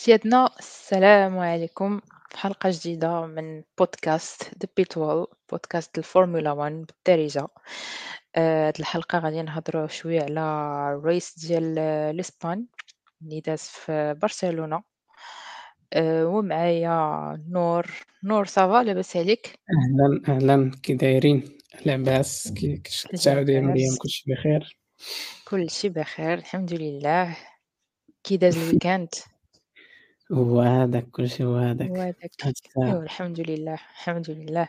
سيادنا السلام عليكم في حلقة جديدة من بودكاست The Pitwall بودكاست الفورمولا 1 بالدارجة. آه، هاد الحلقة غادي نهضروا شوية على ال race ديال الإسبان اللي داز في برشلونة. آه، ومعايا نور. نور ça va لاباس عليك؟ أهلا أهلا. كي دايرين؟ لاباس. كي تعاودي يا مريم كلشي بخير؟ كلشي بخير الحمد لله. كي داز ال weekend؟ هو هذاك كلشي هو هذاك وهذاك ايوا الساعة الحمد لله الحمد لله.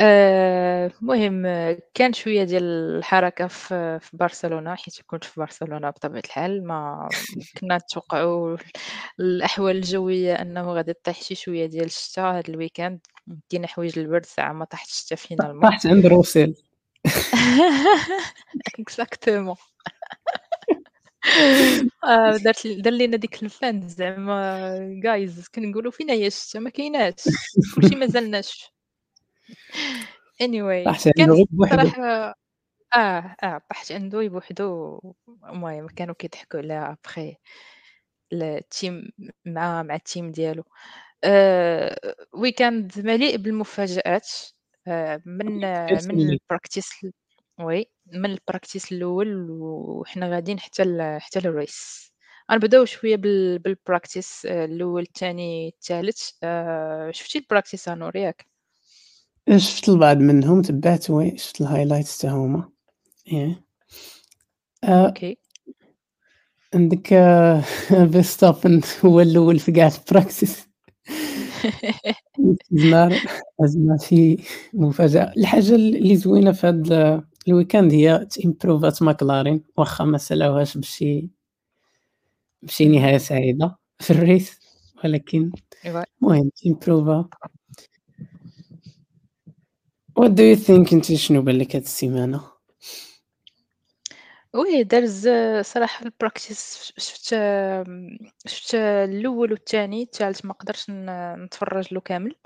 المهم آه، كان شوية ديال الحركة في في برشلونة حيت كنت في برشلونة بطبيعة الحال ما كنا نتوقعوا الأحوال الجوية أنه غادي طيح شي شوية ديال الشتا هاد ال weekend. دينا حوايج البرد ساعة ما طاحش الشتا finalement طاحت عند روسيل اكزاكتومون دارت دار لينا ديك الفان زعما جايز كنقولوا فين هي الشتا ما كايناش كلشي مازال ناشف anyway طاحت عنده كان غير بوحدو. آه، آه عنده المهم كانوا كيضحكوا عليها ابخي الteam مع مع الteam ديالو. آآ weekend مليء بالمفاجآت. آآ من من ال practice oui من ال practice الأول وحنا غاديين حتى ل حتى لل race غنبدأو شوية بال بال practice الأول، التاني، التالت. آآ شفتي ال practice أ نور ياك؟ شفت البعض منهم تبعت oui شفت ال highlights تا هما. ياه آآ أوكي. عندك فيرستابن هو الأول في كاع ال practice. نهار هاز ماشي مفاجأة. الحاجة اللي زوينة في هاد الweekend هي تإمبروفات ماكلارين واخا ما سالاوهاش بشي بشي اهم. نهاية سعيدة في الrace ولكن. المهم تإمبروفا. What do you think أنتِ شنو بان لك هاد السيمانة؟ وي داز صراحة الpractice شفت شفت الأول والتاني، التالت ما قدرتش نتفرج له كامل.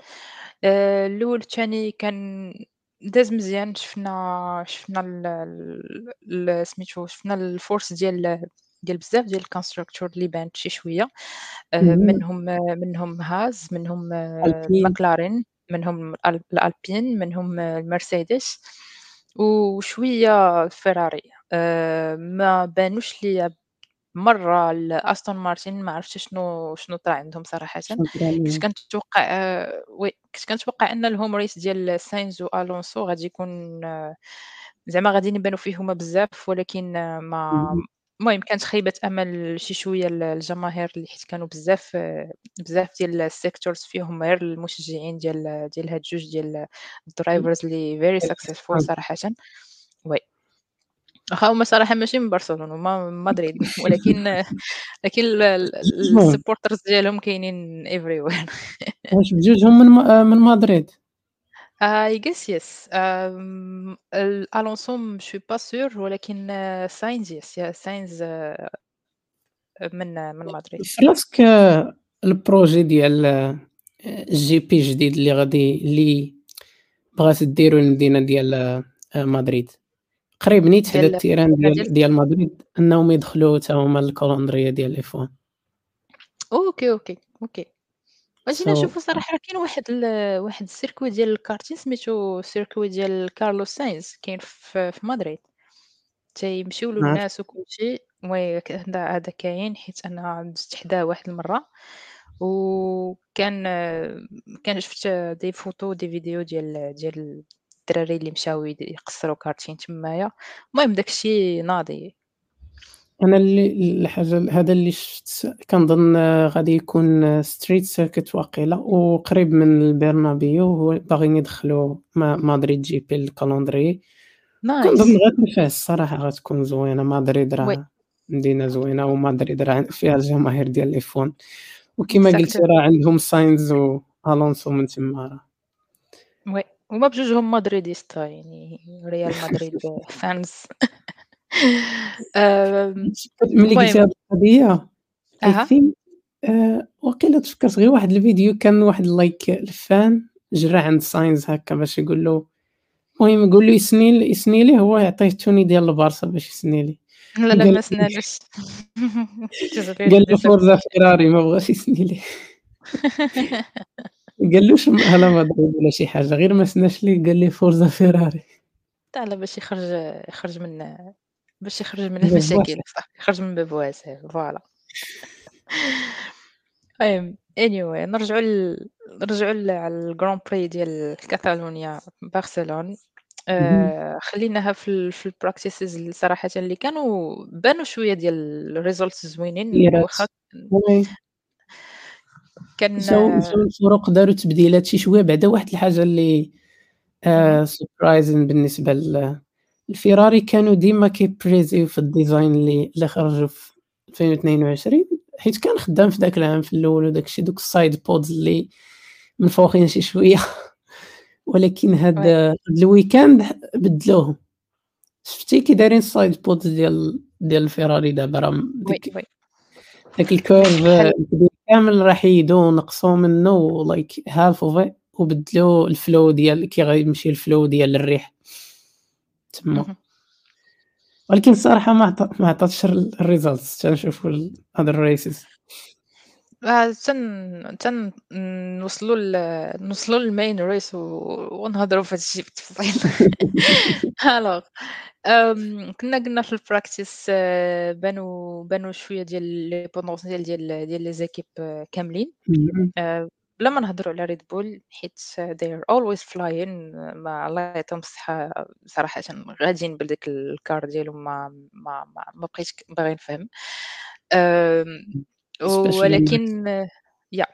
آآ الأول والتاني كان داز مزيان شفنا شفنا ال ال ال سميتو شفنا الforce ديال ديال بزاف ديال الconstructor اللي بانت شي شوية آآ اهم. منهم منهم هاز منهم Alpine. ماكلارين منهم الأل الألبين منهم المرسيدس وشوية فيراري ما بانوش ليا مرة لأستون مارتن ما عرفتش شنو شنو طرا عندهم صراحةً، شنو طرا كنت ليهم؟ كنتوقع oui كنت كنتوقع أن الhome race ديال ساينز وألونسو غادي يكون زعما غاديين يبانوا فيه هما بزاف ولكن ما اهم. المهم كانت خيبة أمل شي شوية للجماهير اللي حيت كانوا بزاف بزاف ديال الsectors فيهم غير المشجعين ديال ديال هاد جوج ديال الdrivers اللي very successful صراحةً. oui. واخا هما صراحة ماشي من برشلونة هما من مدريد ولكن لكن ال ال المهم. الsupporters ديالهم كاينين everywhere. واش بجوجهم من م من مدريد؟ I guess yes آمم ال ألونسو je suis pas sûre ولكن ساينز yes ساينز من من مدريد. في راسك ال projet ديال الGP الجديد اللي غادي اللي بغات ديرو للمدينة ديال آآ مدريد، قريب نيت ديال ال terrain ديال ديال مدريد أنهم يدخلوا حتى هما لل calendrier ديال F1. أوكي، أوكي، أوكي. بغيتينا So نشوفو صراحة راه كاين واحد ال واحد ال circuit ديال الكارتين سميتو ال circuit ديال كارلوس ساينز كاين في في مدريد، تيمشيو له. الناس وكلشي oui هذا كاين حيت أنا دزت حداه واحد المرة وكان كان شفت des photos des vidéos ديال ديال الدراري اللي مشاو يقصروا كارتين تمايا، المهم داك الشي ناضي. أنا اللي الحاجة هذا اللي شفت كنظن غادي يكون street circuit واقيلا وقريب من البرنابيو وباغيين يدخلوا م مدريد GP لل calendrier، كنظن nice. غتكون فيها الصراحة غتكون زوينة مدريد. راه مدينة زوينة ومدريد راه فيها الجماهير ديال F1 وكيما قلتي. راه عندهم ساينز وألونسو من تما راه. oui، هما بجوجهم مدريديستا يعني ريال مدريد آمم ملي قلتي هاد think آآ واقيلا تفكرت غير واحد الفيديو كان واحد like ال fan جرى عند ساينز هاكا باش يقول له المهم يقول له يسني يسني ليه هو يعطيه ال tenue ديال البارسا باش يسني ليه، لا، لا ما سنالوش. قال له فورزا فيراري ما بغاش يسني ليه قالوش على مدريد ولا شي حاجة غير ما سناش ليه قال ليه Forza فيراري لا باش يخرج يخرج من باش يخرج من المشاكل صح، يخرج من باب واسع voilà. المهم anyway نرجعوا ل نرجعوا ل على الGrand Prix ديال كاتالونيا برشلونة اهم. آآ خلّيناها في ال في اللي صراحةً اللي كانوا بانوا شوية ديال الresults زوينين واخا كان الفروق داروا تبديلات شي شوية بعدا واحد الحاجة اللي اهم، آآ surprising بالنسبة ل الفيراري كانوا ديما كي brillé يو في الdesign اللي اللي خرجوا في 2022 حيت كان خدام في داك العام في الأول وداك الشي دوك الside pods اللي منفوخين شي شوية. ولكن هاد الweekend بدلوهم. شفتي كي دايرين الside pods ديال ديال الفيراري دابا راه ديك داك الكبير كامل راح يحيدوه ونقصوا منه half of it وبدلوا الflow ديال كي غيمشي الflow ديال الريح تما. ولكن الصراحة ما عطا ما عطاتش ال الresults تنشوفوا ال other races. آه تن تن نوصلوا ل نوصلوا للmain race و ونهضروا في هاد الشي بالتفصيل. آمم كنا قلنا في الpractice بانوا بانوا شوية ديال les potentiels ديال ديال les équipes كاملين. اهم. آآ بلا ما نهضروا على Red Bull حيت they are always flying ما الله يعطيهم الصحة صراحةً غاديين بهاداك الcar ديالهم ما ما ما ما بقيتش ك باغية نفهم. ولكن yeah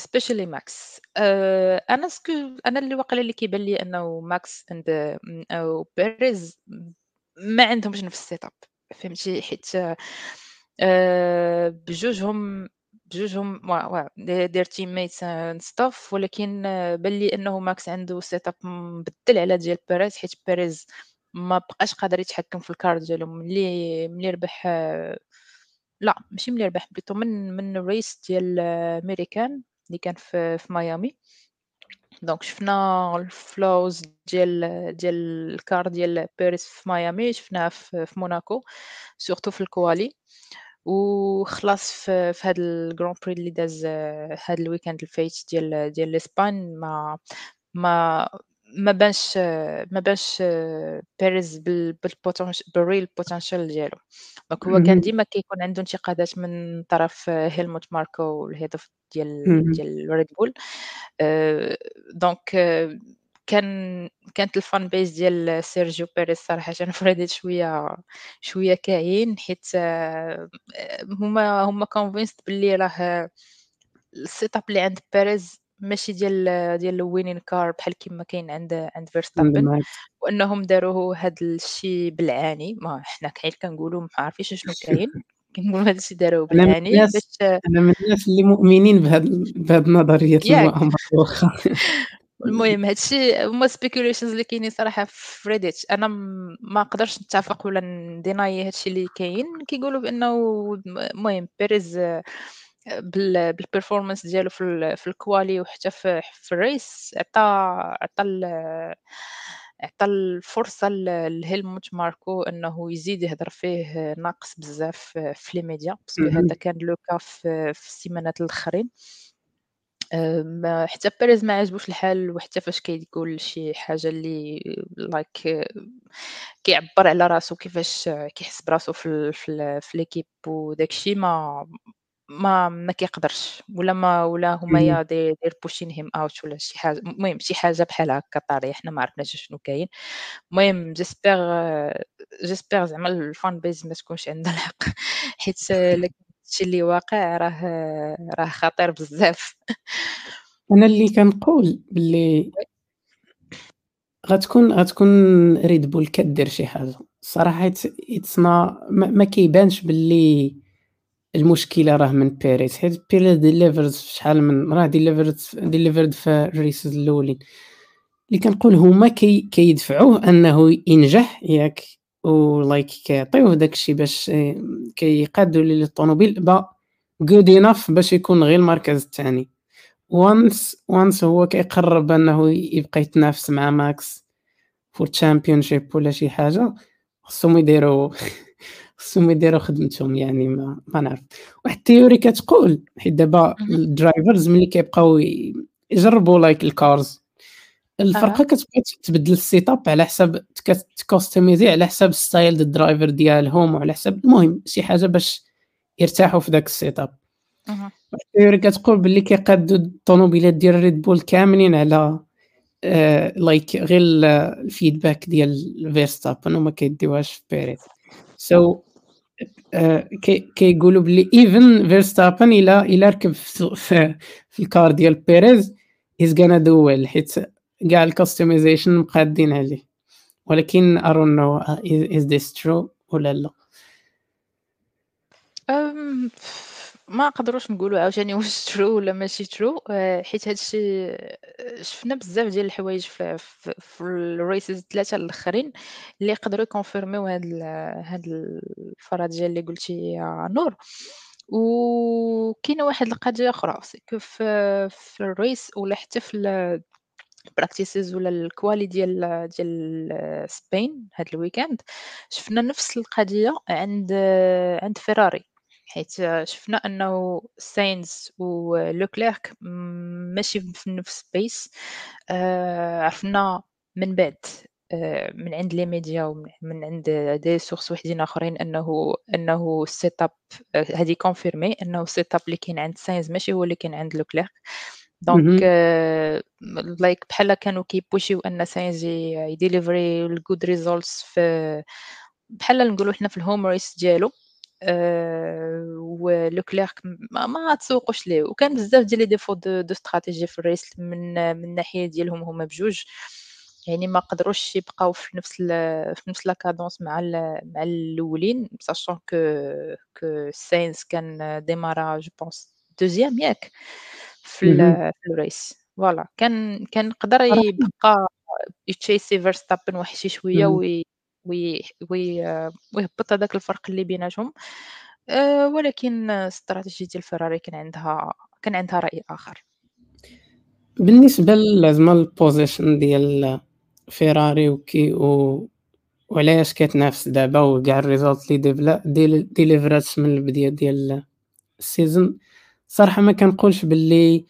especially Max. آآ أنا سكو أنا اللي واقيلا اللي كيبان لي أنه Max and م أو Perez ما عندهمش نفس الsetup فهمتي؟ حيت آآ بجوجهم بجوجهم they they're teammates and stuff ولكن بان لي أنه Max عنده setup مبدل على ديال Perez حيت Perez ما بقاش قادر يتحكم في الcar ديالو ملي ملي ربح لأ ماشي ملي ربح plutôt من من race ديال ميريكان اللي كان في في ميامي. دونك شفنا الflaws ديال ديال الcar ديال Perez في ميامي شفناها في في موناكو surtout في الquali وخلاص في في هاد الGrand Prix اللي داز هاد الweekend اللي فايت ديال ديال l'Espagne ما ما ما بانش ما بانش Perez بال بالpotential بالreal potential ديالو. donc هو كان. ديما كيكون عنده انتقادات من طرف هيلموت ماركو of ديال. ديال Red Bull آآ donc كان كانت الfan base ديال سيرجيو بيريز صراحةً في Reddit شوية شوية كاين حيت هُما هُما convinced باللي راه الsetup اللي عند بيريز ماشي ديال ديال winning car بحال كيما كاين عند عند فيرستابن Max. وأنهم داروه هاد الشي بالعاني. ما حنا حيت كنقولوا ما عارفينش شنو كاين. كنقولوا هاد الشي داروه بالعاني باش أنا من الناس اللي مؤمنين بهاد بهاد؟ المؤامرة واخا المهم هاد الشي هُما speculations اللي كاينين صراحة في أنا م ما نقدرش نتفق ولا نديناي هاد الشي اللي كاين، كيقولوا بأنه م المهم بيريز بال بالperformance ديالو في في الquali وحتى في في الrace عطى عطى عطى الفرصة ل لهيلموت ماركو أنه يزيد يهدر فيه ناقص بزاف في les médias parce que هذا. كان cas في في السيمانات الآخرين. آمم حتى بيريز ما عاجبوش الحال وحتى فاش كيقول شي حاجة اللي like كيعبّر على راسو كيفاش كيحس براسو في ال في ال في l'équipe وداك الشي ما ما ما كيقدرش ولا ما ولا هُما اهم. يا they're pushing him out ولا شي حاجة المهم شي حاجة بحال هاكا طارية حنا ما عرفناش شنو كاين. المهم j'espère j'espère زعما الfan base ما تكونش عندها الحق حيت إلا كان الشي اللي واقع راه راه خطير بزاف. أنا اللي كنقول باللي. غتكون غتكون Red Bull كدير شي حيت it's not ما ما كيبانش باللي المشكلة راه من بيريز. حيت بيريز في شحال من راه delivered delivered في الraces الأولين، اللي كنقول هُما كي كيدفعوه أنه ينجح ياك وlike كيعطيوه داك الشي باش كيقادوا ليه الطوموبيل pas good enough باش يكون غير المركز التاني once once هو كيقرب أنه يبقى يتنافس مع ماكس for championship ولا شي حاجة خصهم يديروا خصهم يديروا خدمتهم يعني ما, ما نعرف. واحد ال theory كتقول حيت دابا ال drivers ملي كيبقاو يجربوا like ال cars الفرقة كتبقى تبدل ال setup على حساب تكوستميزي على حساب style ال driver ديالهم وعلى حساب المهم شي حاجة باش يرتاحوا في ذاك ال setup ال theory كتقول باللي كيقادوا الطوموبيلات ديال ريد بول كاملين على like آه، غير ال feedback ديال فيرستابن وما كيديوهاش في بيريز so كيقولوا بلي even فيرستابن إلى إلى ركب في, ال car ديال بيريز he's gonna do well حيت كاع ال customization مقادين عليه ولكن I don't know is this true ولا لا. ما نقدروش نقولوا عاوتاني واش true ولا ماشي true آه، حيت هادشي آه، شفنا بزاف ديال الحوايج في في, ال races الثلاثه الأخرين اللي يقدروا يكونفيرميو هاد هاد الفرضيه اللي قلتي يا نور. وكاينة واحد القضية أخرى في في ال race ولا حتى في ال practices ولا ال quali ديال ديال Spain هاد ال weekend شفنا نفس القضية عند عند فيراري حيت شفنا أنه ساينز ولوكليرك ماشي في نفس pace آه، عرفنا من بعد آه، من عند fr les médias ومن عند des sources وحدين آخرين انه انه ال setup هذه confirmé انه ال setup اللي كاين عند ساينز ماشي هو اللي كاين عند لوكليرك donc like بحال كانوا كيبوشيو ان ساينز يديليفري ال good results في بحال نقولوا حنا في ال home race ديالو. آه، ولوكليرك ما, ما تسوقوش ليه. وكان بزاف ديال les défauts de, de stratégie في ال race من من الناحيه ديالهم هما بجوج. يعني ما قدروش يبقاو في نفس في نفس la cadence مع مع الأولين sachant que que ساينز كان ديمارا je pense deuxième ياك في, في ال race. voilà كان كان يقدر يبقى يتشيسي فيرستابن واحد شي شوية وي وي وي ويهبط هذاك الفرق اللي بيناتهم. آه، ولكن استراتيجية ديال فيراري كان عندها كان عندها رأي آخر. بالنسبة لزعما البوزيشن ديال فيراري وكي و وعلاش كتنافس دابا وكاع الريزولت اللي ديفلا ديليفرات من البداية ديال السيزون. صراحة ما كنقولش باللي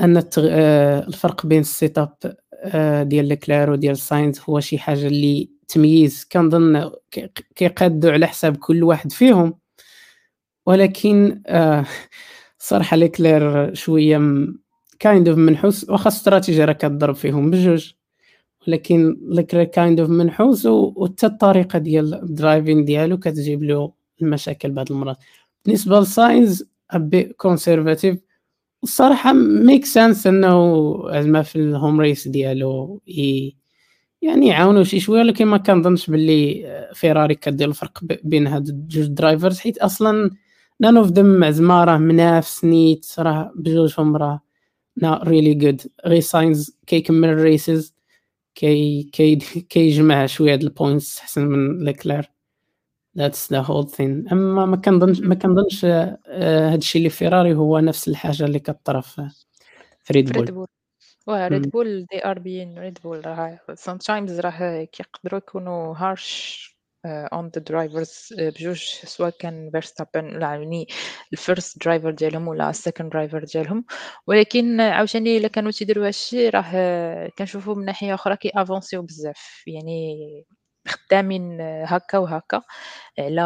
أن التغ... آه، الفرق بين السيت أب آه، ديال لكلار وديال ساينز هو شي حاجة اللي التمييز كنظن كيقادوا على حساب كل واحد فيهم. ولكن آه صراحة ليكلير شوية kind of منحوس واخا استراتيجي راه كضرب فيهم بجوج. ولكن ليكلير kind of منحوس وحتى الطريقة ديال ال driving ديالو كتجيب له المشاكل بعض المرات. بالنسبة لساينز a bit conservative الصراحه make sense إنه زعما في ال home race ديالو يعني يعاونوا شي شوية ولكن ما كنظنش باللي فيراري كدير الفرق بين هاد الجوج drivers حيت أصلا none of them زعما راه منافس نيت راه بجوجهم راه not really good غي ساينز كيكمل ال races كي كي كيجمع شوية د ال points أحسن من ليكلير that's the whole thing أما ما كنظنش ما كنظنش هادشي اللي فيراري هو نفس الحاجة اللي كطرا ف في ريد بول ريد بول they are being ريد بول راه sometimes راه كيقدروا يكونوا harsh on the drivers بجوج سواء كان فيرستابن ولا يعني ال first driver ديالهم ولا ال second driver ديالهم ولكن عاوتاني الا كانوا تيديروا هادشي راه كنشوفوا من ناحيه أخرى كي افونسيو بزاف يعني خدامين هكا وهكا. على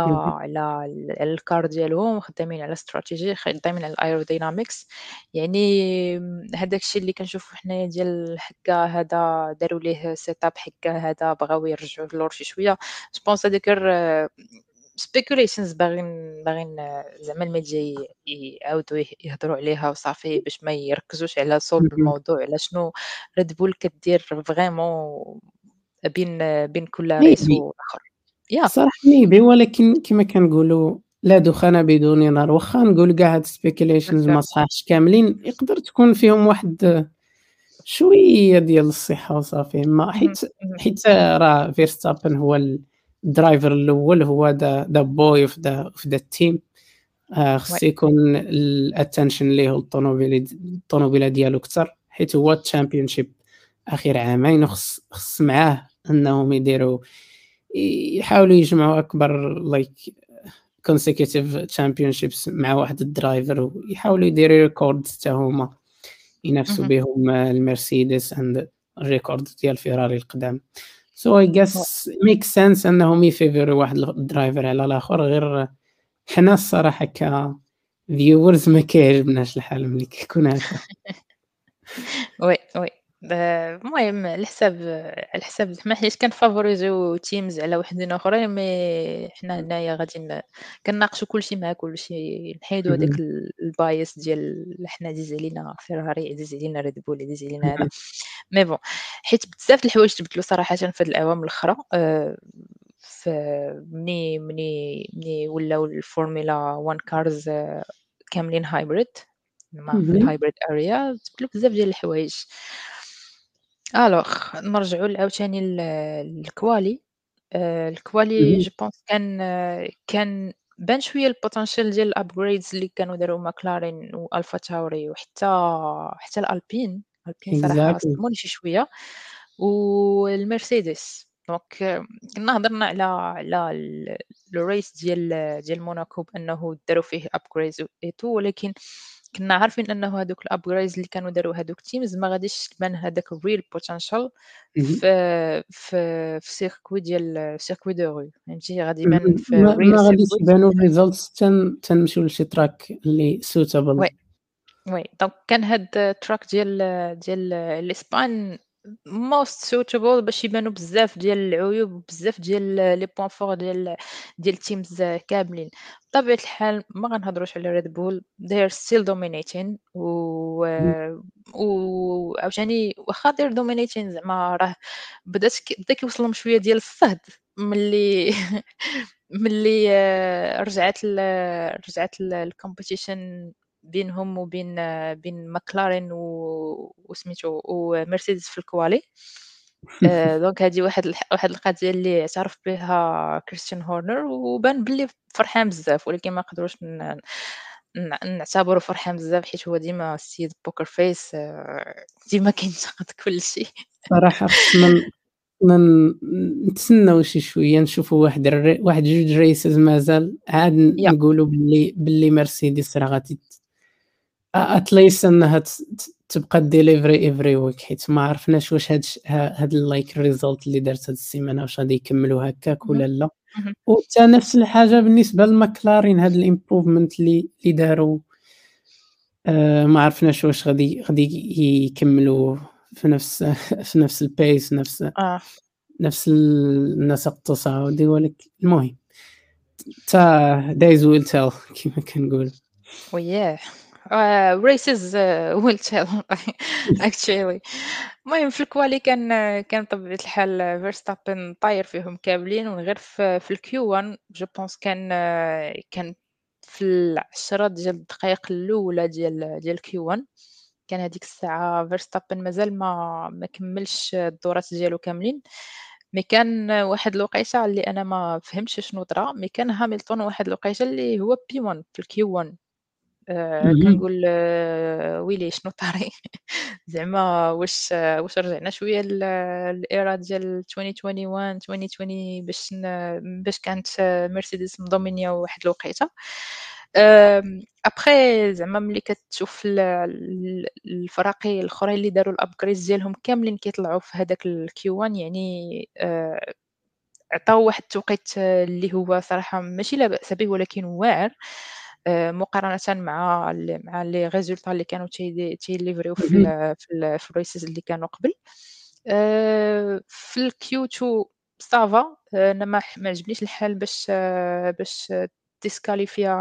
على ال car ديالهم خدامين على استراتيجي خدامين على ال aerodynamics يعني هذاك الشيء اللي كنشوفو حنايا ديال حكا هذا داروا ليه setup حكا هذا بغاو يرجعوا لور شي شوية. je pense هذيك speculations باغيين باغيين زعما الميديا يعاودوا يهضروا عليها وصافي باش ما يركزوش على صلب الموضوع على شنو ريد بول كدير vraiment بين بين كل race وآخر. yeah. صراحة maybe ولكن كما كنقولوا لا دخان بدون نار. واخا نقول كاع هاد speculations ما صحاحش كاملين يقدر تكون فيهم واحد شوية ديال الصحة وصافي. ما حيت حيت راه فيرستابن هو ال driver الأول هو the the boy في the في the ال team خص يكون ال attention ليه الطوموبيل الطوموبيلة ديالو أكثر حيت هو ال championship آخر عامين وخص خص معاه أنهم يديروا يحاولوا يجمعوا أكبر like consecutive championships مع واحد ال driver ويحاولوا يديروا record حتى هما ينافسوا بهم المرسيدس عند ال record ديال فيراري القدام. so it just make sense أنهم يفيفروا واحد ال driver على الآخر غير حنا الصراحة ك viewers ما كيعجبناش الحال ملي كيكون هكا. oui oui. المهم على حساب على حساب حنا حيت كنفافوريزيو teams على وحدين اخرين mais حنا هنايا غادي كناقشوا كلشي مع كلشي نحيدو هذاك ال base ديال حنا عزيز علينا فيراري عزيز علينا ريد بول عزيز علينا هذا mais bon حيت بزاف د الحوايج تبدلوا صراحة في هاد الاعوام الاخرى آه، ف مني مني مني ولاو الفورمولا 1 cars كاملين hybrid في ال hybrid era تبدلوا بزاف ديال الحوايج alors نرجعوا عاوتاني لل quali آه، ال quali je pense كان كان بان شوية ال potential ديال ال upgrades اللي كانوا داروا ماكلارين والفا تاوري وحتى حتى الألبين. الألبين صراحة صدموني شي شوية. والمرسيدس donc كنا هضرنا على على الريس ديال ديال موناكو بأنه داروا فيه upgrades et tout ولكن كنا عارفين أنه هذوك ال upgrades اللي كانوا داروا هذوك teams ما غاديش تبان هذاك ال real potential في في في circuit ديال circuit de rue فهمتي؟ غادي يبان في real ما غاديش يبانوا ال results تنمشيو لشي track اللي suitable oui oui. donc كان هاد ال track ديال ديال الإسبان most suitable باش يبانوا بزاف ديال العيوب بزاف ديال les points forts ديال ديال ال teams كاملين. بطبيعة الحال ما غنهضروش على ريد بول they are still dominating و و عاوتاني واخا they're dominating زعما راه بدات بدا كيوصلهم شوية ديال الصهد ملي ملي آه، رجعت رجعت ال competition بينهم وبين بين ماكلارين وسميتو ومرسيدس في ال quali. آه، donc هذه واحد واحد القضية اللي اعترف بها كريستيان هورنر وبان بلي فرحان بزاف ولكن ما قدروش نعتبره فرحان بزاف حيت هو ديما السيد poker face آه، ديما كينتقد كل شيء. صراحة خصنا من نتسناو شي شوية نشوفوا واحد الري... واحد جوج races مازال عاد نقولوا باللي باللي مرسيدس راه غادي at least إنها تبقى delivery every week حيت ما عرفناش واش هاد هاد ال like result اللي دارت هاد السيمانة واش غادي يكملوا هكاك ولا لا. وحتى نفس الحاجة بالنسبة للماكلارين هاد ال improvement اللي اللي داروا. آه ما عرفناش واش غادي غادي يكملوا في نفس في نفس ال pace نفس آه. نفس النسق التصاعدي ولكن المهم. the days will tell كما كنقول yeah uh, races uh, will المهم في ال quali كان كان بطبيعة الحال فيرستابن طاير فيهم كاملين وغير في, في ال Q 1 je pense كان كان في العشرة ديال الدقائق الأولى ديال ديال Q 1 كان هذيك الساعة فيرستابن مازال ما ما كملش الدورات ديالو كاملين. mais كان واحد الوقيتة اللي أنا ما فهمتش شنو طرا mais كان هاملتون واحد الوقيتة اللي هو P 1 في ال Q 1 آه، كنقول آه، ويلي شنو طاري؟ زعما واش واش رجعنا شوية لل era ديال 2021 2020 باش باش كانت مرسيدس م dominer يا واحد الوقيتة. ابخي زعما ملي كتشوف الفراقي الاخرين اللي داروا ال upgrade ديالهم كاملين كيطلعوا في هذاك ال Q 1 يعني آه، عطاو واحد التوقيت اللي هو صراحة ماشي لا بأس به ولكن واعر. آه، مقارنة مع مع les résultats اللي كانوا تي deliver يو في في في ال races اللي كانوا قبل. آه، في ال Q 2 ça va أنا ما عجبنيش الحال باش باش disqualifié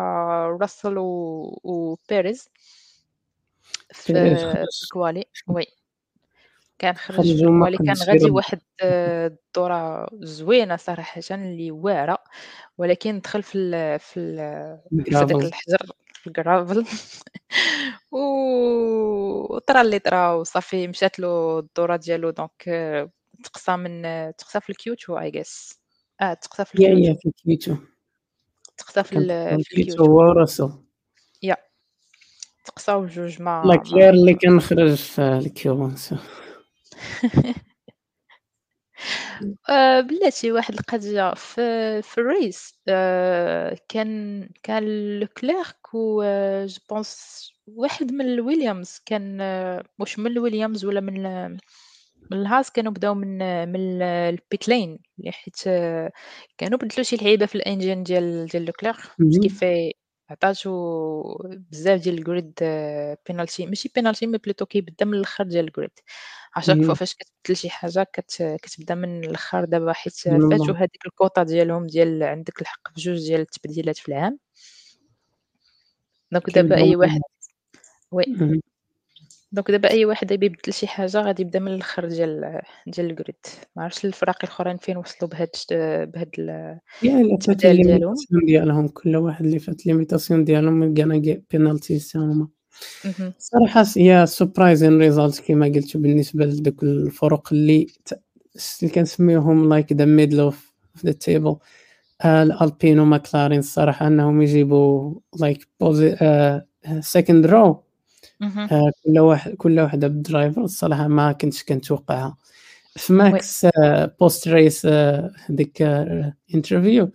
راسل وبيريز في ال quali oui. كان خرج ال quali كان غادي واحد الدوره زوينة صراحة اللي واعرة ولكن دخل في ال في ال في داك الحجر في ال gravel وطرا اللي طرا وصافي مشات له الدورة ديالو. donc تقصى من تقصى في الكيوتو اي جيس آه تقصى في الكيوتو يا في الكيوتو تقصى في الكيوتو هو راسو يا. تقصاو بجوج ما لا كلير اللي كنخرج في الكيوتو آآ بلاتي واحد القضية في في الrace آآ كان كان لوكليرك و je pense واحد من الWilliams كان آه، واش من الWilliams والّا من ال من الهاس كانوا بداو من من ال ال pit lane ل حيت آه، كانوا بدلوا شي لعيبة في ال engine ديال ديال لوكلير باش اهم، كيفاه عطاتو بزاف ديال ال grid penalty ماشي penalty mais plutôt كيبدا من الآخر ديال ال grid à chaque fois فاش كتبدل شي حاجة كت كتبدا من الآخر دابا حيت فاتوا هاديك الكوطا ديالهم ديال عندك الحق بجوج ديال التبديلات في العام، donc دابا من واحد oui. donc دابا أي واحد يبدل شي حاجة غادي يبدأ من الآخر ديال ديال ال grid. ما عرفتش الفرق الآخرين فين وصلوا بهاد بهاد ال يا إلا فات التبدال ديالهم. ديالهم. كل واحد اللي فات الlimitation ديالهم penalties حتى هُما. c'est surprising result كيما قلتِ بالنسبة لدوك الفرق اللي اللي كنسميوهم the middle of of the table. آآ الألبين وماكلارين الصراحة أنهم يجيبوا like posi آآ آآ كل واحد كل وحدة بال driver الصراحة ما كنتش كنتوقعها. في ماكس post race ديك interview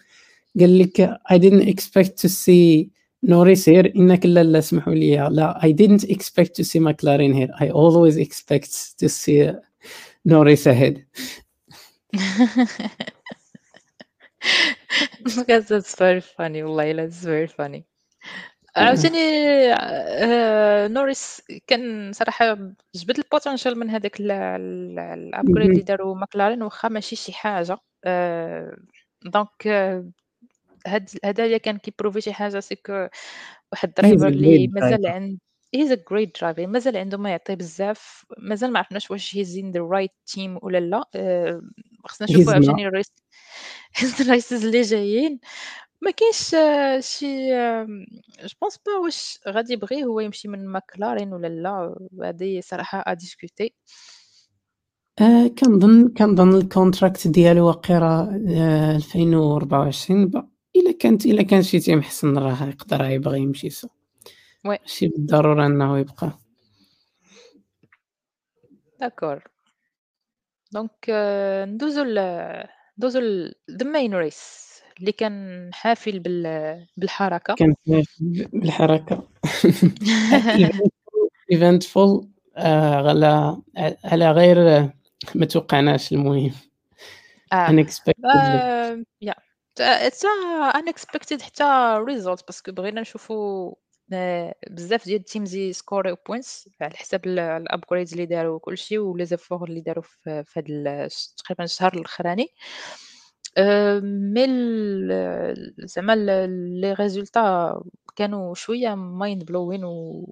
قال لِك I didn't expect to see Norris here إنك لا لا اسمحوا لي لا I didn't expect to see McLaren here I always expect to see Norris ahead Because that's very funny والله it's very funny. آه، عاوتاني آآ نوريس كان صراحة جبد ال potential من هذاك ال ال ال upgrade اللي داروا ماكلارين واخا ماشي شي حاجة. آآ donc هاد هدايا كان كي prove-ي شي حاجة c'est que واحد ال driver اللي مازال عند he's a great driver مازال عنده ما يعطي بزاف. مازال ما عرفناش واش he's in the right team ولا لا. آآ خصنا نشوفوا عاوتاني ال race ال races اللي جايين. ما كاينش آه، شي آمم je pense pas واش غادي يبغي هو يمشي من ماكلارين والّا لا، هذه صراحة à discuter. آآ كنظن كنظن ال contract ديالو واقيلا آآ 2024 ب إلا كانت إلا كان شي team حسن راه يقدر يبغي يمشي so Ouais, ماشي بالضرورة أنه يبقى. d'accord. donc آه، ندوزو ل ندوزو ل the main race اللي كان حافل بال بالحركة. كان فيه ب بالحركة. Eventful. eventful آآ على على غير ما توقعناش المهم. آه، unexpectedly آآ yeah. حتى unexpected حتى result parce que بغينا نشوفوا آآ بزاف ديال الteams ي score-يو points على حساب ال الupgrades اللي داروا وكلشي وles efforts اللي داروا في ال تقريبًا الشهر الأخراني. آآ mais ال زعما ال les résultats كانوا blowing و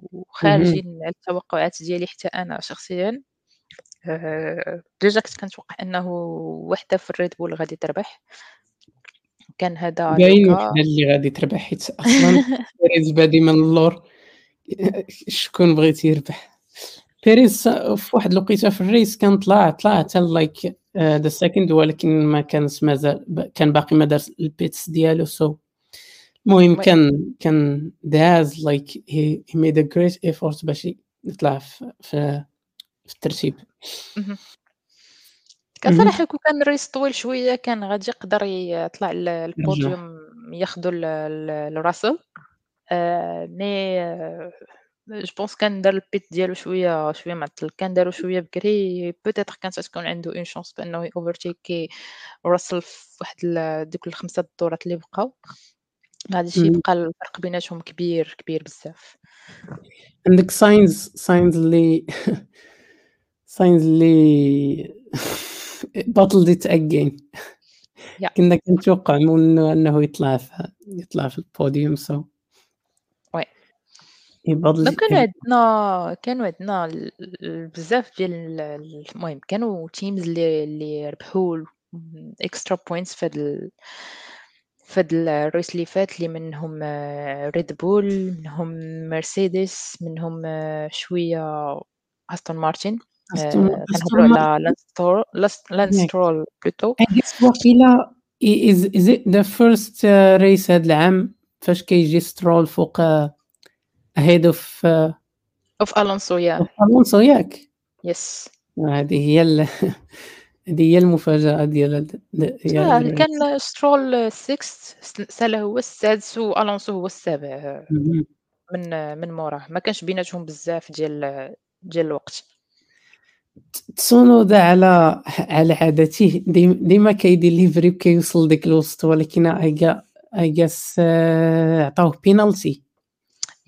اهم. وخارجين على التوقعات ديالي حتى أنا شخصيًا. آآ déjà كنت كنتوقع أنه وحدة في الRed Bull غادي تربح، كان هذا باين لوكا وحدة اللي غادي تربح حيت أصلًا بيريز بادي من اللور شكون بغيتي يربح؟ بيريز في واحد الوقيتة في ال race كان طلع طلع حتى like آآ the second ولكن ما كانش مازال كان باقي ما دارش ال pits ديالو so المهم كان كان داز like he he made a great effort باش يطلع في في في الترتيب. كان اهم. صراحة كون كان الريس طويل شوية كان غادي يقدر يطلع ل يرجع. الpodium ياخدو ل ل لراسل آآ je pense كان دار الpit ديالو شوية شوية معطل، كان دارو شوية بكري peut-être كانت غتكون عنده une chance بأنه يovertake راسل في واحد ال دوك ال5 الدورات اللي بقاو، غاديش إمم. يبقى الفرق بيناتهم كبير، كبير بزاف. عندك signs signs اللي Sainz اللي it again Yeah. كنا كنتوقع منه أنه يطلع في يطلع في ال podium so oui. He bottled donc كانوا عندنا كانوا عندنا بزاف ديال ال المهم كانوا teams اللي اللي ربحوا extra points في هاد ال في هاد ال race اللي فات اللي منهم Red Bull منهم Mercedes منهم Aston Martin Aston آآ Aston كنهضروا على guess واقيلا i is is it the first race هاد العام؟ فاش كيجي Stroll فوق ahead of of Alonso yeah of Alonso ياك؟ yes هذه هي ال هذه هي المفاجأة ديال ديال آه،. كان Stroll السادس س سالا هو السادس وألونسو هو السابع. من من موراه، ما كانش بيناتهم بزاف ديال ديال الوقت. تسونودا على على عادته ديم ديما كيدير livery وكيوصل لديك الوسط ولكن gue I guess عطاوه penalty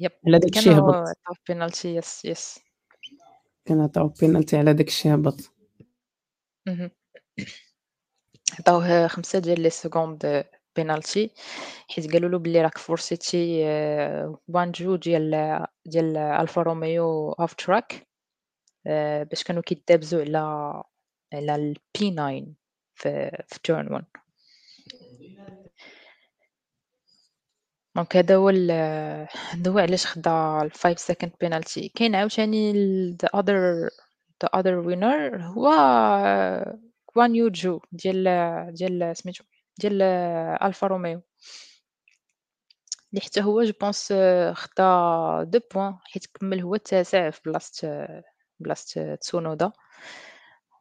يب على داك الشي كانوا هبط. عطاوه penalty yes yes. كانوا عطاوه penalty على داك الشي هبط. عطاوه 5 ديال les secondes penalty حيت قالوا له بلي راك force-يتي 1 2 ديال ديال ألفا روميو track آآ باش كانوا كيدابزوا على على الP9 في في turn 1. donc هذا هو هذا هو علاش خدا ال 5 second penalty. كاين عاوتاني the other the other winner هو Guanyu Zhou ديال ديال سميتو ديال ألفا روميو. اللي حتى هو جو بونس خدا 2 points حيت كمّل هو التاسع في بلاصة بلاصة تسونودا.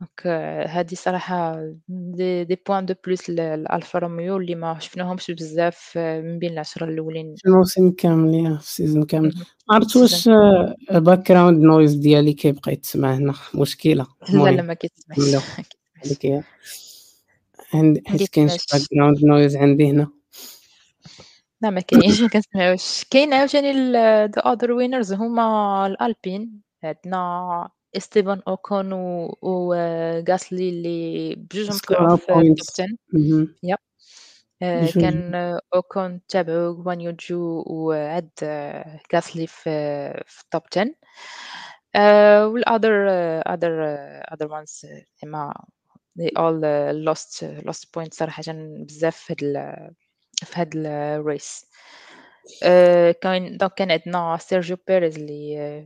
donc هادي صراحة دي دي points de plus ل لألفا روميو اللي ما شفناهمش بزاف من بين ال10 الأولين. في الموسم كامل ال saison كامل. عرفت واش background noise ديالي كيبقى يتسمع هنا مشكلة لا، لا ما كيتسمعش. عندي حيت كاين شي background noise عندي هنا. لا ما كاينش ما كنسمعوش. كاين عاوتاني the other winners هما الألبين عندنا إستيبان أوكون و وغاسلي اللي بجوجهم طلعوا في points. الtop 10 اهم. يب. كان أوكون تابعو Yu Zhou وعاد غاسلي في في ال top 10 آآ وال other other other ones زعما they all lost lost points صراحةً بزاف في هاد في هاد ال race. آآ كاين donc كان عندنا سيرجيو بيريز اللي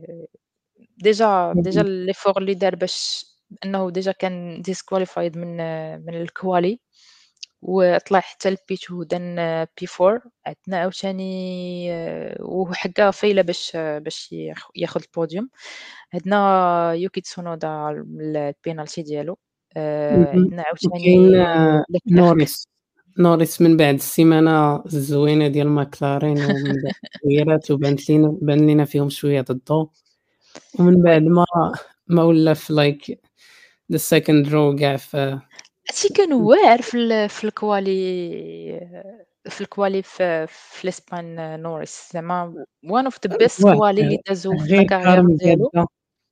déjà déjà. ال effort اللي دار باش أنه déjà كان disqualified من من ال quali وطلع حتى لP2 then P4 عندنا عاوتاني وحقّا فايلة باش باش ياخ ياخد الpodium. عندنا يوكي تسونودا ال الpenalty ديالو. اهم. عندنا عاوتاني ليكليرك. نوريس. نوريس من بعد السيمانة الزوينة ديال ماكلارين ومن بعد التغييرات وبانت لينا بان لينا فيهم شوية ضدو. ومن بعد. ما ما ولا في like the second row كاع في هادشي كان واعر في ال في الquali في في في الإسبان نوريس زعما one of the best واعر quali اللي دازو في calm ديالو.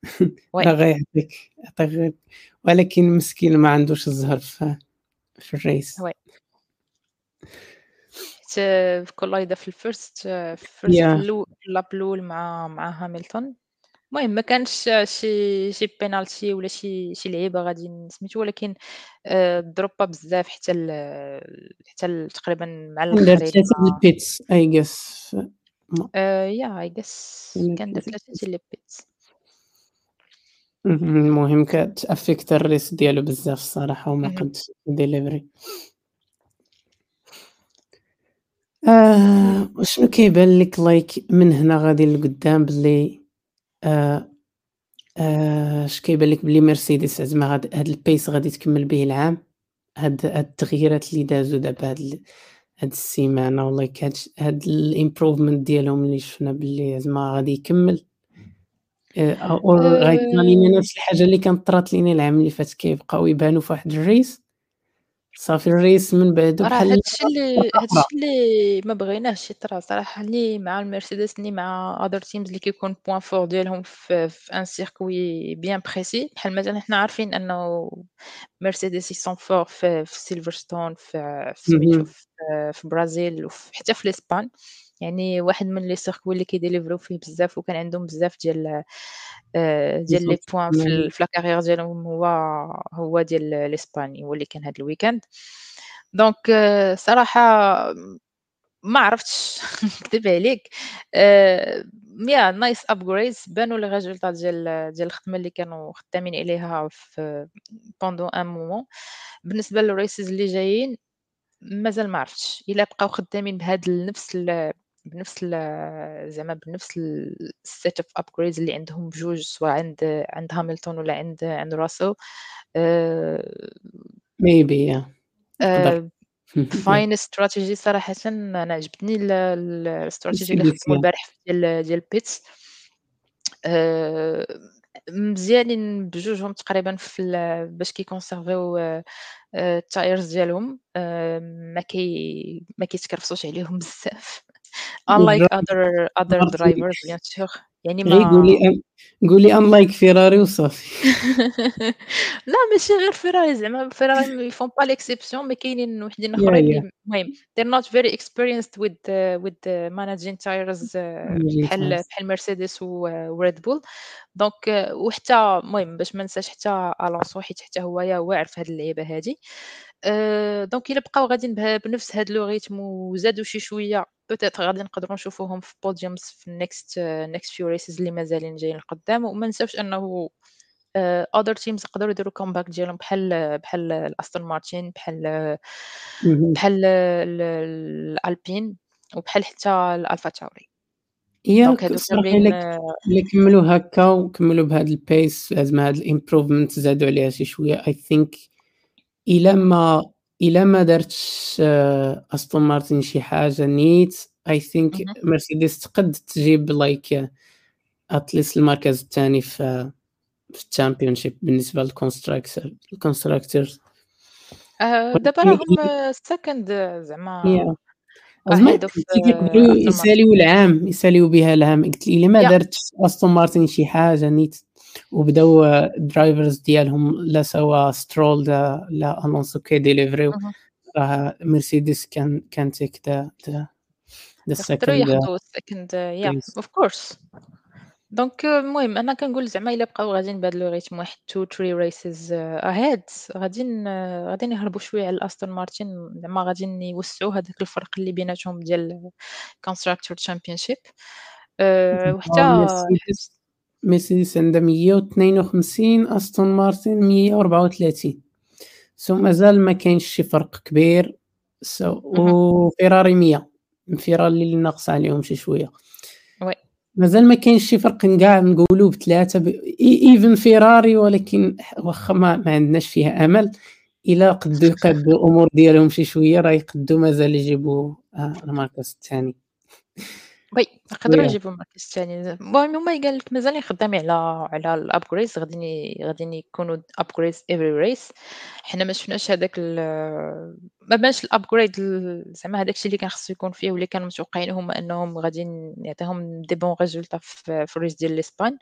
غيعطيك يعطيك غير ولكن مسكين ما عندوش الزهر في في ال race. oui. في كولايدا في ال first first في في ال lap الأول مع مع هاميلتون. المهم ما كانش شي شي penalty ولا شي شي لعيبة غادي سميتو ولكن ضربّا بزاف حتى حتى تقريبًا مع كان دار الآخرين 3 ما ديال الpits I guess ما آآ yeah I guess كان كان دار 3 3 ديال الpits. اهم. المهم كانت affect الrace ديالو بزاف الصراحة وما. قدش يديليفري. آآ وشنو كيبان لك like من هنا غادي لقدام بلي آآ آآ اش كيبان لك بلي مرسيدس زعما هاد هاد الpace غادي تكمّل به العام؟ هاد هاد التغييرات اللي دازو دابا هاد ال هاد السيمانة هاد ش هاد الimprovement ديالهم اللي شفنا بلي زعما غادي يكمّل؟ آآ or غيطرا لينا آآ نفس الحاجة اللي كانت طرات لينا العام اللي فات كيبقاو يبانو في واحد الrace صافي الrace من بعدو راه بحال هادشي اللي هادشي. اللي ما بغيناهش يطرا صراحة اللي مع المرسيدس اللي مع other teams اللي كيكون point fort ديالهم في في un circuit bien précis بحال مثلًا حنا عارفين أنه مرسيدس sont forts في في سيلفرستون في في سميتو اهم. في في البرازيل وف حتى في الإسبان. يعني واحد من les circuits اللي كيديليفريو فيه بزاف وكان عندهم بزاف ديال آآ ديال les points في في ال carrière ديالهم هو هو ديال الإسباني هو اللي كان هاد ال weekend. donc صراحة ما عرفتش. نكذب عليك. آآ yeah nice upgrades. بانوا les résultats ديال ديال الخدمة اللي كانوا خدامين عليها في pendant un moment. بالنسبة لل races اللي جايين مازال ما عرفتش. إلا بقاو خدامين بهاد ال نفس بنفس زعما بنفس ال set of upgrades اللي عندهم بجوج سواء عند عند هاميلتون ولا عند عند راسل maybe yeah fine strategy صراحة أنا عجبتني الاستراتيجي اللي خدموا البارح ديال ديال pits مزيانين بجوجهم تقريبا في باش كيكونسيرفيو ال tires ديالهم. ما كي ما كيتكرفسوش عليهم بزاف. Unlike other other drivers bien sûr يعني ما قولي قولي unlike فيراري وصافي. لا ماشي غير فيراري زعما. فيراري ils font pas l'exception مي كاينين وحدين أخرين المهم they're not very experienced with uh, with uh, managing tires uh, بحال بحال مرسيدس وريد بول donc وحتى المهم باش ما ننساش حتى الونسو حيت حتى هو واعر في هذه اللعيبة هذه donc إلا بقاو غاديين بنفس هذا le rythme وزادوا شي شوية peut-être غادي نقدروا نشوفوهم في podiums في ال next next few races اللي مازالين جايين القدام وما نساوش أنه other teams يقدروا يديروا comeback ديالهم بحال بحال الاستون مارتين بحال بحال الالبين وبحال حتى الالفا تاوري كاملين إلا كملوا هكا وكملوا بهذا ال pace زعما هاد ال improvement زادوا عليها شي شوية I think الا ما الا ما دارتش أستون مارتن شي حاجة نيت I think مرسيدس تقد تجيب like at least المركز الثاني في في ال championship بالنسبة لل constructor ال constructors دابا راهم second زعما زعما يساليو العام يساليو بها العام. قلت لي ما دارت أستون مارتن شي حاجة نيت؟ وبداو ال drivers ديالهم لا soit سترول لا, لا الونسو كيديليفريو راه مرسيدس can can take the the ياخذوا ال second yeah of course donc المهم أنا كنقول زعما إلا بقاو غاديين بهذا le rythme واحد 2 3 races ahead غادي غادي يهربوا شوية على الاستون مارتين زعما غادي يوسعوا هذاك الفرق اللي بيناتهم ديال constructor championship وحتى مرسيدس عندها 152 أستون مارتن 134 so مازال ما كاينش شي فرق كبير. so وفيراري 100 فيراري اللي ناقص عليهم شي شوية. oui. مازال ما كاينش شي فرق كاع نقولوا بثلاثة ب... even فيراري ولكن واخا ما, ما عندناش فيها أمل. إلا قدوا يقادوا الأمور ديالهم شي شوية راه يقدوا مازال يجيبوا آه المركز الثاني. oui يقدروا يجيبوا المركز الثاني المهم هما قال لك مازالين خدامين على على ال upgrades غاديين غاديين يكونوا upgrades every race حنا ما شفناش هذاك ما بانش ال upgrade زعما هذاك الشيء اللي كان خصو يكون فيه واللي كانوا متوقعين هما أنهم غاديين يعطيهم des bons résultats في ال race ديال l'Espagne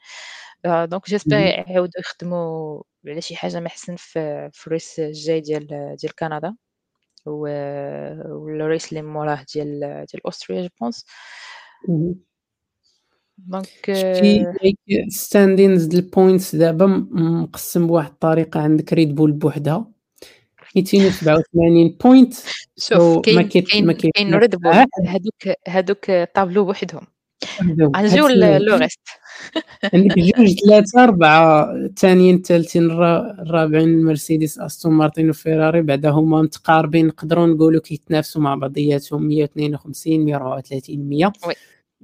donc j'espère يعاودوا يخدموا على شي حاجة محسن في في ال race الجاي ديال ديال كندا. وال race اللي موراه ديال ديال أوستريا je pense donc standings ديال ال points دابا مقسم بواحد الطريقة عندك ريد بول بوحدها 287 points شوف كاين كاين ريد بول هذوك هذوك طابلو بوحدهم. غنجيو le reste عندك جوج ثلاثة أربعة الثانيين الثالثين الرابعين مرسيدس أستون مارتين وفيراري بعدا هما متقاربين نقدروا نقولوا كيتنافسوا مع بعضياتهم 152 134 100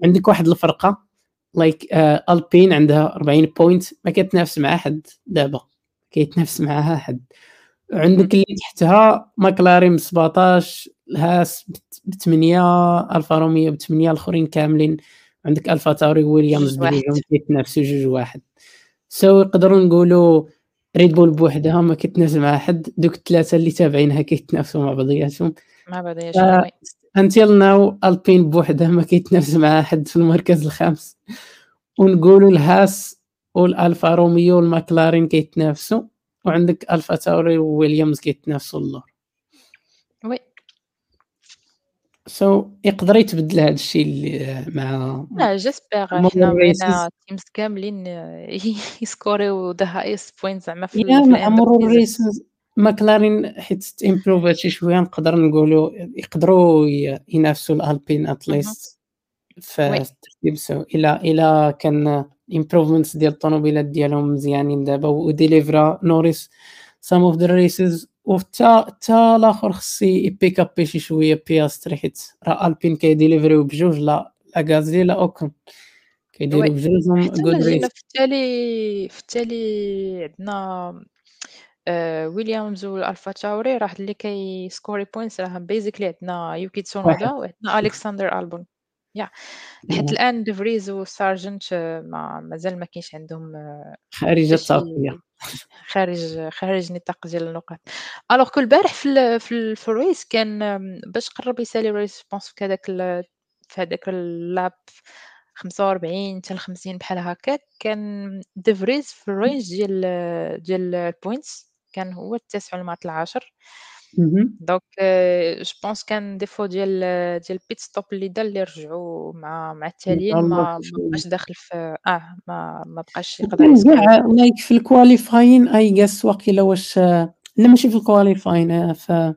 عندك واحد الفرقة like like, uh, ألبين عندها 40 points ما كتنافس مع أحد دابا كيتنافس معها أحد. عندك اللي تحتها ماكلارين ب 17 هاس ب 8 ألفا روميو ب 8 الأخرين كاملين. عندك ألفا تاوري ويليامز بجوجهم كيتنافسوا جوج واحد. so يقدروا نقولوا ريد بول بوحدها ما كيتنافس مع حد. دوك الثلاثه اللي تابعينها كيتنافسوا مع بعضياتهم. مع بعضياتهم until now ألبين بوحدها ما كيتنافس مع حد في المركز الخامس. ونقولوا الهاس والالفا روميو والماكلارين كيتنافسوا وعندك ألفا تاوري وويليامز كيتنافسوا alors oui so so, يقدر يتبدل هذا الشيء اللي مع لا j'espère حنا بغينا teams كاملين يسكوريو the highest points زعما في مع مرور ال races ماكلارين حيت improve شي شوية نقدر نقولوا يقدروا ينافسوا الألبين at least في الترتيب so إلى إلى كان improvements ديال الطوموبيلات ديالهم مزيانين دابا و delivera نوريس some of the races وحتى حتى الآخر خص ي pick up شي شوية بياستري حيت راه البين كي deliver يو بجوج لا غاسلي لا أوكون كيديروا بجوجهم جينا race. في التالي في التالي عندنا ويليامز والألفا تاوري راه اللي كي score ي points راه basically عندنا يوكي تسونودا وعندنا ألكسندر ألبون yeah لحد الآن دي فريز وسارجنت ما مازال ما كاينش عندهم خارج حتى شي التغطية خارج خارج نطاق ديال النقاط. alors que البارح في في ال في ال race كان باش قرب يسالي الريس pense في هذاك في هذاك ال lap 45 حتى ل50 بحال هكاك كان دي فريز في ال range ديال ديال ال points كان هو التاسع ولا العاشر donc je pense كان défaut ديال ديال ال pit stop اللي دار اللي رجعوا مع مع التاليين ما ما بقاش داخل في آه ما ما بقاش يقدر وكان كاع like في ال qualifying I guess واقيلا واش لا ماشي في ال qualifying في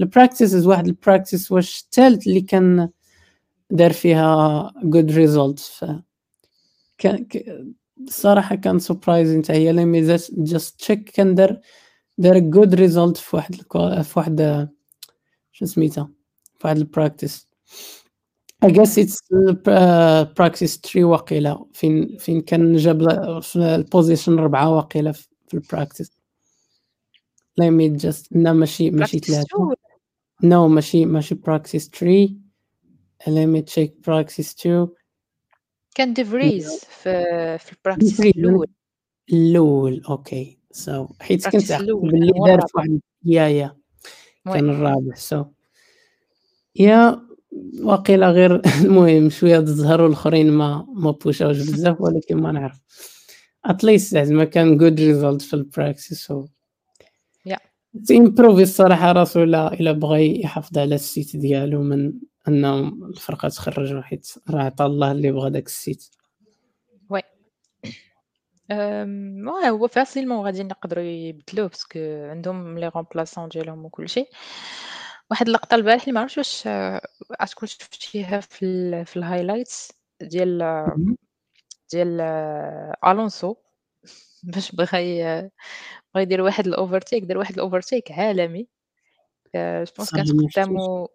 ال practices واحد ال practice واش الثالث اللي كان دار فيها good result ف كان الصراحه كان surprising حتى هي لي just check كان دار دار good result في واحد في واحد شنو سميتها في واحد ال practice I guess it's practice three واقيلا. فين فين كان جاب في ال position ربعة واقيلا في ال practice let me just لا ماشي ماشي ثلاثة. no ماشي ماشي practice three let me check practice 2 كان ديفريز في في ال practice الأول. الأول okay سو so. حيت كنت باللي دار واحد yeah yeah. كان الرابع سو so. yeah واقيلا غير المهم شوية الزهر والآخرين ما ما بوشاوش بزاف ولكن ما نعرف. at least زعما كان good result في ال practice و ت improve ي الصراحة. راسو إلا إلا بغى يحافظ على ال seat ديالو من أن الفرقة تخرج حيت راه عطا الله اللي بغى داك ال seat. oui. هو facilement غادي نقدروا يبدلوه parce que عندهم les remplaçants ديالهم وكلشي واحد اللقطة البارح ما عرفتش واش اشكون شفتيها في ال في ال highlights ديال ديال ألونسو باش بغى بغى يدير واحد ال overtake دار واحد ال overtake عالمي. je pense كانت قدامو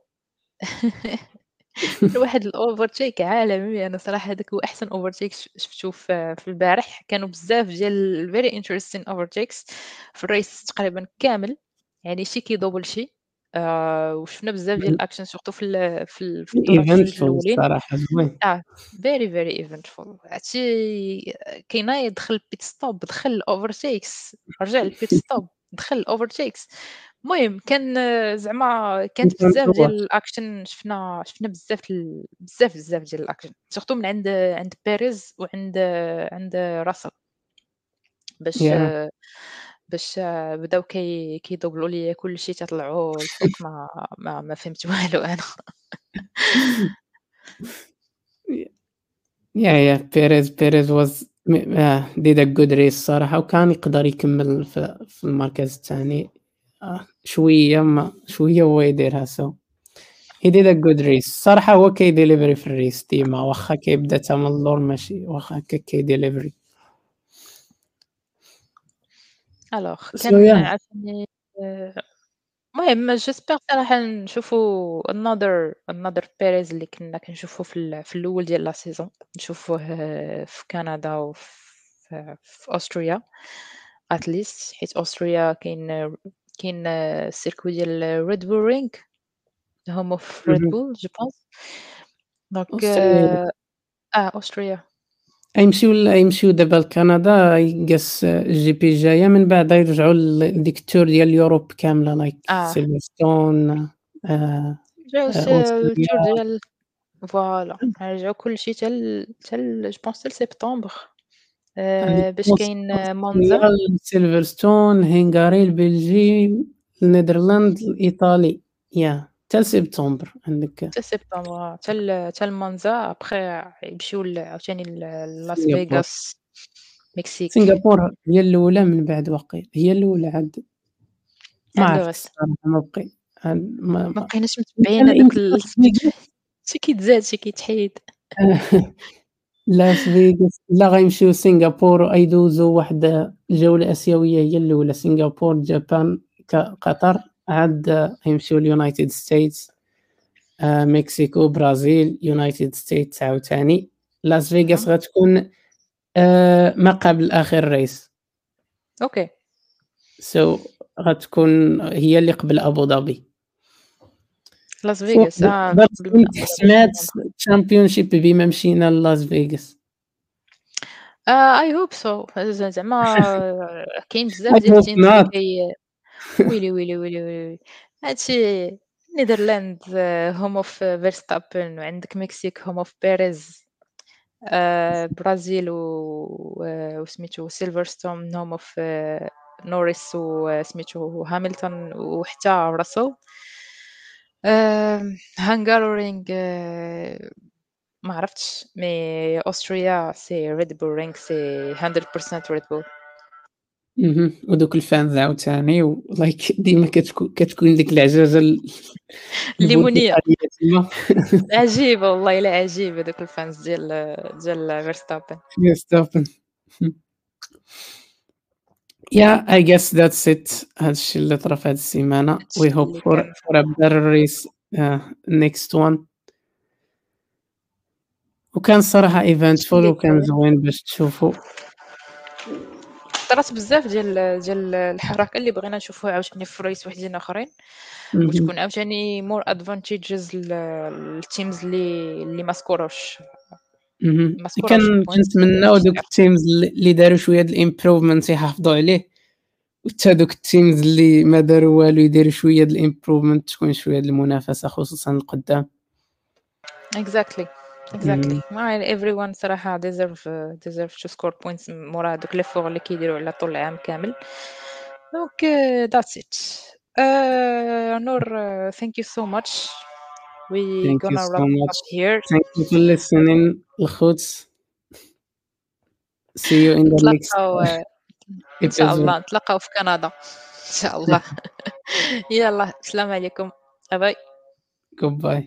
واحد ال overtake عالمي. أنا صراحة هذاك هو أحسن overtake شفتو في البارح. كانوا بزاف ديال very interesting overtakes في ال race تقريبا كامل. يعني شي كي double شي. آه وشفنا بزاف ديال ال action surtout في ال في ال في الصراحه زوين. آه very very eventful عرفتي كاينة يدخل pit stop دخل ال overtakes. رجع ال pit stop دخل ال overtakes. المهم كان زعما كانت بزاف ديال الأكشن شفنا شفنا بزاف بزاف بزاف ديال ال action surtout من عند عند بيريز وعند عند راسل. باش yeah. باش بداو كي كي double وا لي كلشي تطلعوا الفوق ما ما, ما فهمت والو أنا. yeah yeah بيريز بيريز was did a good race صراحة وكان يقدر يكمل في, في المركز الثاني. شوية ما شوية هو يديرها so he did a good race صراحة هو كي deliver ي في ال race ديما. واخا كيبدا تا من اللور ماشي. واخا هكا كي deliver ي alors كان عاوتاني المهم j'espère صراحة نشوفو another another بيريز اللي كنا كنشوفو في, في الأول ديال la saison نشوفوه في كندا وفي في اوستريا at least حيت اوستريا كاين كاين ال circuit ديال ريد بول رينغ هما في ريد بول je pense donc آه أوستريا. يمشيو يمشيو دابا لكندا يقاس الجي بي جاية من بعد يرجعوا لديك التور ديال اليوروب كاملة لايك. سيلفرستون آه التور ديال فوالا رجعوا كلشي حتى حتى جو بونس حتى سبتمبر باش كاين مونزا. سيلفرستون هنغاري البلجي النيدرلاند الايطالي يا حتى سبتمبر عندك. حتى سبتمبر حتى حتى المانزا ابخي يمشيو عاوتاني لاس فيغاس مكسيك. سنغافورة هي الأولى من بعد واقيلا. هي الأولى عاد. ما عرفت الصراحة ما بقي. ما بقيناش متبعين هذوك شي كيتزاد شي كيتحيد. لاس فيغاس لا غيمشيو سنغافور ويدوزو واحد الجولة آسيوية هي الأولى. سنغافور جابان قطر. عاد يمشيو اليونايتد ستيتس آه، مكسيكو برازيل يونايتد ستيتس عاوتاني. لاس فيغاس غتكون آه، ما قبل آخر race. Okay. So غتكون هي اللي قبل أبو ظبي. لاس فيغاس آه تحسمات champion بما مشينا للاس فيغاس I hope so زعما كاين بزاف ديال كي ويلي ويلي ويلي ويلي هادشي Netherland home of فيرستابن وعندك مكسيك home of بيريز برازيل وسميتو سيلفرستون home of نوريس وسميتو هاميلتون وحتى راسل هانغارورينغ ما عرفتش mais Austria c'est Red Bull Ring c'est 100% Red Bull ودوك ال fans عاوتاني ولايك ديما كتكون كتكون ديك العجاجه الليمونيه عجيبة والله الا عجيبة دوك ال fans ديال ديال فيرستابن فيرستابن yeah I guess that's it هادشي اللي طرا في هاد السيمانة. We hope for for a better race next one وكان صراحة eventful وكان زوين باش تشوفوا طرات بزاف ديال ديال الحركه اللي بغينا نشوفوها عاوتاني في race وحدين آخرين. وتكون عاوتاني more advantages لل teams اللي اللي ما score وش كان كنتمناو دوك ال teams اللي داروا شوية د ال improvement يحافظوا عليه. وحتى دوك ال teams اللي ما داروا والو يديروا شوية د ال improvement تكون شوية د المنافسة خصوصا القدام. Exactly exactly mais everyone صراحة deserve deserve to score points مورا دوك les four اللي كيديروا على طول العام كامل. Donc that's it نور thank you so much. We Thank gonna so wrap much. up here. Thank you for listening. الخوت. See you in the next نتلاقاو إن شاء الله. نتلاقاو في كندا. إن شاء الله. يلا السلام عليكم. Bye goodbye.